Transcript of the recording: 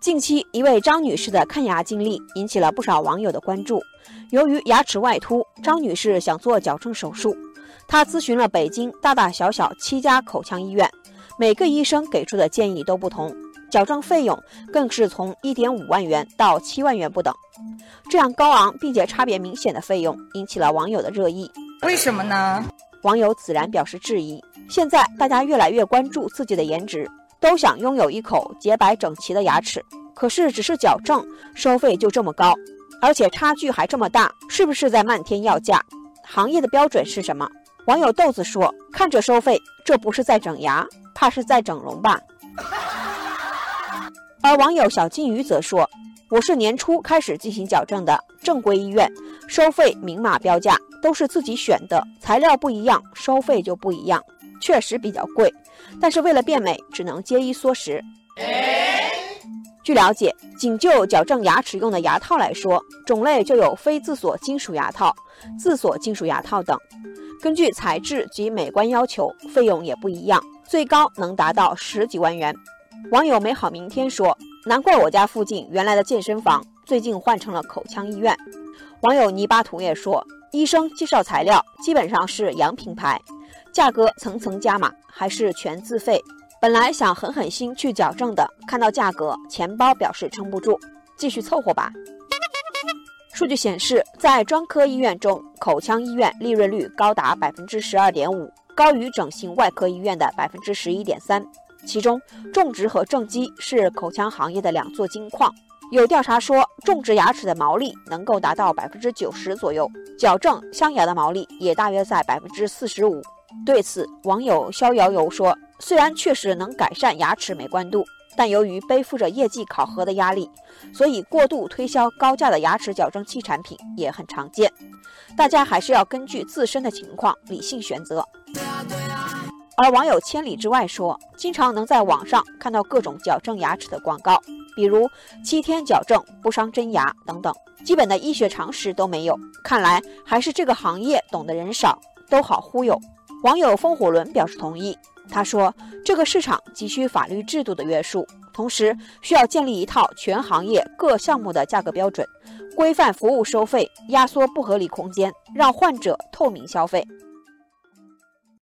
近期，一位张女士的看牙经历引起了不少网友的关注。由于牙齿外凸，张女士想做矫正手术。她咨询了北京大大小小七家口腔医院，每个医生给出的建议都不同，矫正费用更是从一点五万元到七万元不等。这样高昂并且差别明显的费用，引起了网友的热议。为什么呢？网友自然表示质疑。现在大家越来越关注自己的颜值。都想拥有一口洁白整齐的牙齿，可是只是矫正收费就这么高，而且差距还这么大，是不是在漫天要价？行业的标准是什么？网友豆子说：“看着收费，这不是在整牙，怕是在整容吧？” 而网友小金鱼则说：“我是年初开始进行矫正的，正规医院收费明码标价，都是自己选的，材料不一样，收费就不一样。”确实比较贵，但是为了变美，只能节衣缩食。据了解，仅就矫正牙齿用的牙套来说，种类就有非自锁金属牙套、自锁金属牙套等，根据材质及美观要求，费用也不一样，最高能达到十几万元。网友美好明天说：“难怪我家附近原来的健身房最近换成了口腔医院。”网友泥巴图也说：“医生介绍材料基本上是洋品牌。”价格层层加码，还是全自费。本来想狠狠心去矫正的，看到价格，钱包表示撑不住，继续凑合吧。数据显示，在专科医院中，口腔医院利润率高达百分之十二点五，高于整形外科医院的百分之十一点三。其中，种植和正畸是口腔行业的两座金矿。有调查说，种植牙齿的毛利能够达到百分之九十左右，矫正镶牙的毛利也大约在百分之四十五。对此，网友逍遥游说：“虽然确实能改善牙齿美观度，但由于背负着业绩考核的压力，所以过度推销高价的牙齿矫正器产品也很常见。大家还是要根据自身的情况理性选择。”而网友千里之外说：“经常能在网上看到各种矫正牙齿的广告，比如七天矫正不伤真牙等等，基本的医学常识都没有。看来还是这个行业懂的人少，都好忽悠。”网友风火轮表示同意。他说：“这个市场急需法律制度的约束，同时需要建立一套全行业各项目的价格标准，规范服务收费，压缩不合理空间，让患者透明消费。”